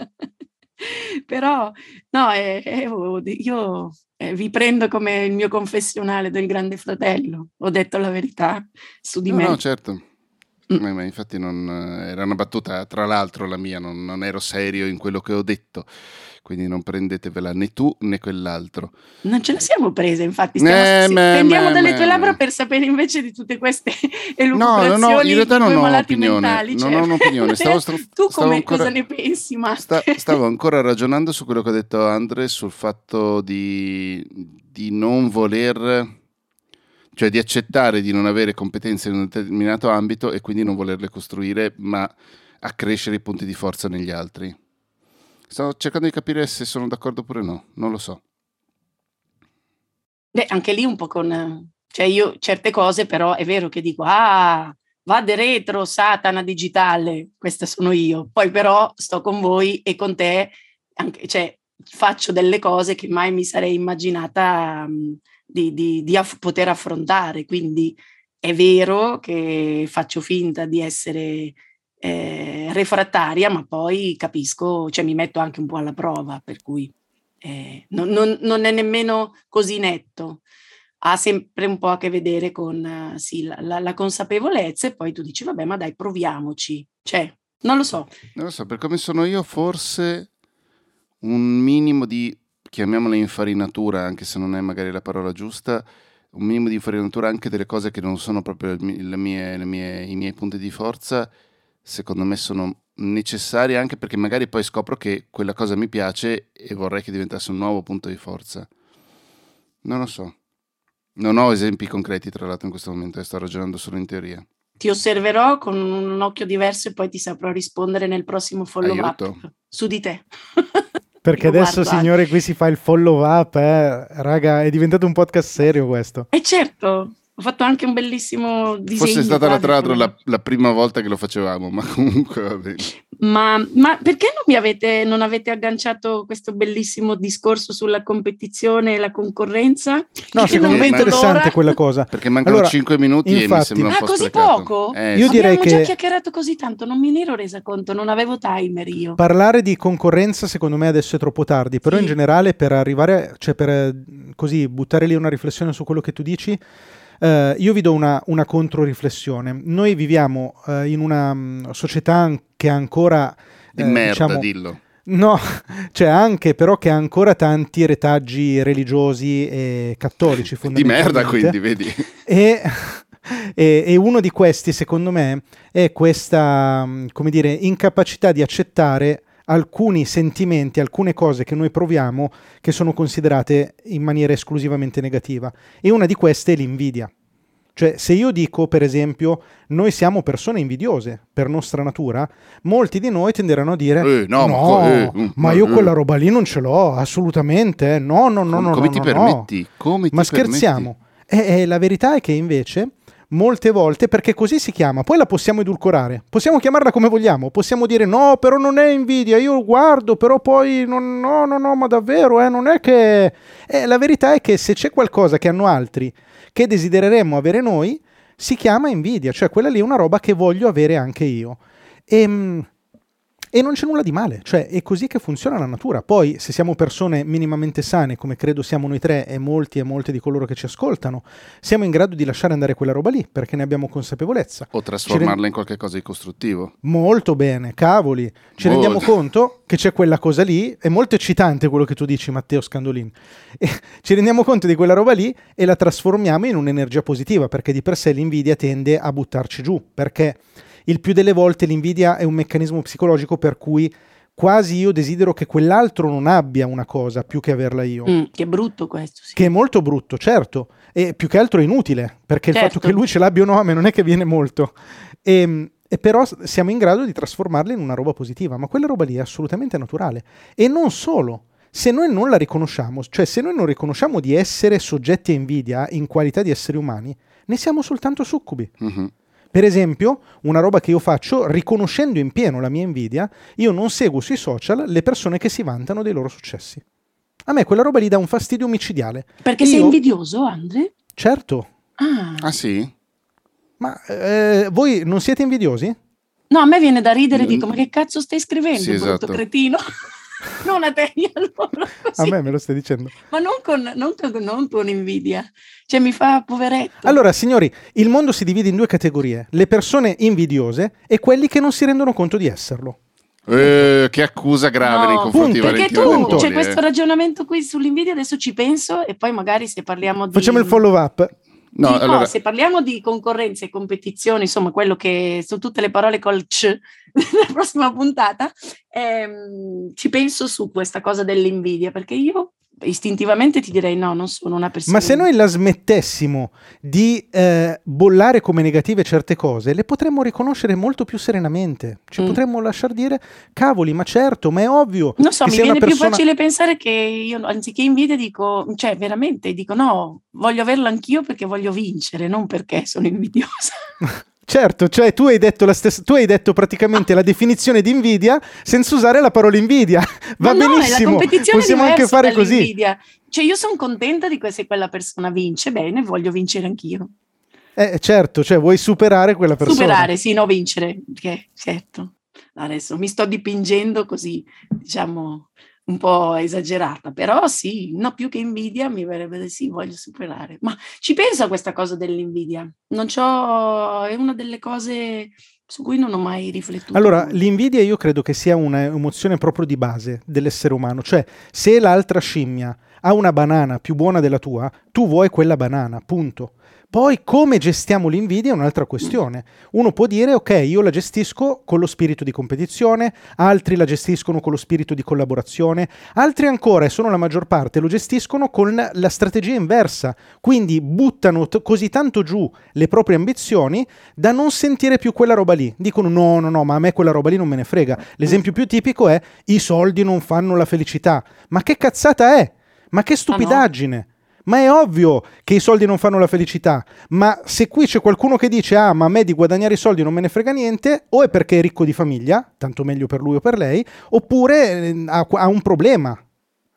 Però no, eh, eh, io eh, vi prendo come il mio confessionale del grande fratello. Ho detto la verità su di no, me. No, certo. Mm. Ma, ma infatti non, era una battuta, tra l'altro la mia, non, non, ero serio in quello che ho detto, quindi non prendetevela né tu né quell'altro. Non ce la siamo prese, infatti, stiamo, Eh, pendiamo beh, dalle beh, tue labbra per sapere invece di tutte queste No, no, elucubrazioni no, in realtà non ho un'opinione, mentali. non cioè, ho un'opinione, stavo stro- tu stavo come, ancora- cosa ne pensi, Matte? Sta- stavo ancora ragionando su quello che ha detto Andre sul fatto di, di non voler, cioè di accettare di non avere competenze in un determinato ambito e quindi non volerle costruire, ma accrescere i punti di forza negli altri. Sto cercando di capire se sono d'accordo oppure no, non lo so. Beh, anche lì un po' con... Cioè io certe cose però è vero che dico, ah, vade retro, satana digitale, questa sono io. Poi però sto con voi e con te, anche, cioè faccio delle cose che mai mi sarei immaginata mh, di, di- di aff- poter affrontare. Quindi è vero che faccio finta di essere eh, refrattaria, ma poi capisco, cioè mi metto anche un po' alla prova, per cui eh, non, non- non è nemmeno così netto. Ha sempre un po' a che vedere con sì, la, la- la consapevolezza e poi tu dici, vabbè, ma dai, proviamoci. Cioè, non lo so. Non lo so, per come sono io, forse un minimo di, chiamiamola infarinatura, anche se non è magari la parola giusta, un minimo di infarinatura anche delle cose che non sono proprio mie- le mie- i miei punti di forza, secondo me sono necessari anche perché magari poi scopro che quella cosa mi piace e vorrei che diventasse un nuovo punto di forza. Non lo so. Non ho esempi concreti, tra l'altro, in questo momento, sto ragionando solo in teoria. Ti osserverò con un occhio diverso e poi ti saprò rispondere nel prossimo follow up Aiuto. su di te. Perché Io adesso, guardo signore, qui si fa il follow up, eh. raga, è diventato un podcast serio questo. E certo, ho fatto anche un bellissimo disegno. Fosse stata la, tra l'altro la, la prima volta che lo facevamo, ma comunque va bene. Ma, ma perché non, mi avete, non avete agganciato questo bellissimo discorso sulla competizione e la concorrenza? No, Che secondo me è interessante l'ora. quella cosa. Perché mancano Allora, 5 minuti e mi infatti- sembra un Ah, po' così sprecato. poco? Eh, Io sì. direi Abbiamo già che- chiacchierato così tanto, non me ne ero resa conto, non avevo timer io. Parlare di concorrenza secondo me adesso è troppo tardi, però Sì. in generale per arrivare, cioè per eh, così buttare lì una riflessione su quello che tu dici, eh, io vi do una, una controriflessione. Noi viviamo eh, in una mm, società che ha ancora... Di eh, merda, diciamo- dillo. No, cioè anche però che ha ancora tanti retaggi religiosi e cattolici Di merda, quindi, vedi. E, e- e uno di questi, secondo me, è questa, mh, come dire, incapacità di accettare alcuni sentimenti, alcune cose che noi proviamo che sono considerate in maniera esclusivamente negativa. E una di queste è l'invidia. Cioè, se io dico, per esempio, noi siamo persone invidiose per nostra natura, molti di noi tenderanno a dire: Eh, no, no, co- eh, mm, ma io eh." quella roba lì non ce l'ho, assolutamente. eh. No, no, no, Com- no. come no, ti no, permetti? Come ti ma permetti? scherziamo. E, e la verità è che invece molte volte, perché così si chiama, poi la possiamo edulcorare, possiamo chiamarla come vogliamo, possiamo dire no, però non è invidia, io guardo, però poi non, no, no, no, ma davvero, eh, non è che... Eh, la verità è che se c'è qualcosa che hanno altri che desidereremmo avere noi, si chiama invidia, cioè quella lì è una roba che voglio avere anche io. E, e non c'è nulla di male, cioè è così che funziona la natura. Poi, se siamo persone minimamente sane, come credo siamo noi tre e molti e molte di coloro che ci ascoltano, siamo in grado di lasciare andare quella roba lì perché ne abbiamo consapevolezza. O trasformarla in qualcosa di costruttivo. Molto bene, cavoli. Ci Molto. rendiamo conto che c'è quella cosa lì, è molto eccitante quello che tu dici, Matteo Scandolin. E ci rendiamo conto di quella roba lì e la trasformiamo in un'energia positiva, perché di per sé l'invidia tende a buttarci giù, perché il più delle volte l'invidia è un meccanismo psicologico per cui quasi io desidero che quell'altro non abbia una cosa più che averla io. Mm, che brutto questo, sì. Che è molto brutto, certo, e più che altro è inutile, perché il Certo. fatto che lui ce l'abbia o no a me non è che viene molto. E, e però siamo in grado di trasformarla in una roba positiva, ma quella roba lì è assolutamente naturale. E non solo, se noi non la riconosciamo, cioè se noi non riconosciamo di essere soggetti a invidia in qualità di esseri umani, ne siamo soltanto succubi. Mhm. Per esempio, una roba che io faccio, riconoscendo in pieno la mia invidia, io non seguo sui social le persone che si vantano dei loro successi. A me quella roba lì dà un fastidio micidiale. Perché sei Io- invidioso, Andre? Certo, Ah. Ah sì? ma eh, voi non siete invidiosi? No, a me viene da ridere, dico, ma che cazzo stai scrivendo, Sì, brutto esatto. cretino? non a te, allora, A così. me me lo stai dicendo. ma non con, non, con, non con invidia, cioè mi fa poveretto. Allora, signori, il mondo si divide in due categorie: le persone invidiose e quelli che non si rendono conto di esserlo. Eh, che accusa grave No, nei confronti di punto. perché Valentina tu, c'è Dempoli, questo ragionamento qui sull'invidia, adesso ci penso e poi magari se parliamo di... Facciamo il follow up. No, no, allora, se parliamo di concorrenza e competizione, insomma, quello che sono tutte le parole col c nella prossima puntata, ehm, ci penso su questa cosa dell'invidia, perché io istintivamente ti direi no, non sono una persona. Ma se noi la smettessimo di eh, bollare come negative certe cose, le potremmo riconoscere molto più serenamente. Ci Mm. potremmo lasciar dire, cavoli, ma certo, ma è ovvio. Non so, mi viene persona- più facile pensare che io, anziché invidia, dico, cioè veramente, dico no, voglio averlo anch'io perché voglio vincere, non perché sono invidiosa. Certo, cioè tu hai detto la stessa, tu hai detto praticamente la definizione di invidia senza usare la parola invidia. Va no, benissimo. competizione Possiamo anche fare così. Cioè io sono contenta di se quella persona vince, bene, voglio vincere anch'io. Eh, certo, cioè vuoi superare quella persona. Superare, sì, no, vincere, che certo. Adesso mi sto dipingendo così, diciamo, un po' esagerata, però sì, no, più che invidia mi verrebbe da sì, voglio superare. Ma ci penso a questa cosa dell'invidia. Non c'ho, è una delle cose su cui non ho mai riflettuto. Allora, l'invidia io credo che sia un'emozione proprio di base dell'essere umano, cioè se l'altra scimmia ha una banana più buona della tua, tu vuoi quella banana, punto. Poi come gestiamo l'invidia è un'altra questione. Uno può dire ok, io la gestisco con lo spirito di competizione, altri la gestiscono con lo spirito di collaborazione, altri ancora, e sono la maggior parte, lo gestiscono con la strategia inversa, quindi buttano t- così tanto giù le proprie ambizioni da non sentire più quella roba lì. Dicono no, no, no, ma a me quella roba lì non me ne frega. L'esempio più tipico è i soldi non fanno la felicità. Ma che cazzata è? Ma che stupidaggine! Ma è ovvio che i soldi non fanno la felicità, ma se qui c'è qualcuno che dice ah ma a me di guadagnare i soldi non me ne frega niente, o è perché è ricco di famiglia, tanto meglio per lui o per lei, oppure eh, ha, ha, un problema,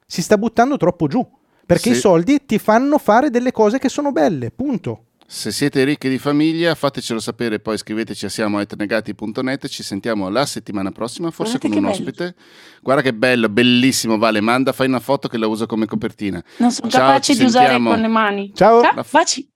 si sta buttando troppo giù, perché sì. i soldi ti fanno fare delle cose che sono belle, punto. Se siete ricchi di famiglia, fatecelo sapere, poi scriveteci a siamoetnegati.net. Ci sentiamo la settimana prossima, forse Guardate con un ospite. Bello. Guarda che bello, bellissimo. Vale, manda, fai una foto che la uso come copertina. Non sono Ciao, capace di sentiamo. usare con le mani. Ciao. Ciao. Baci.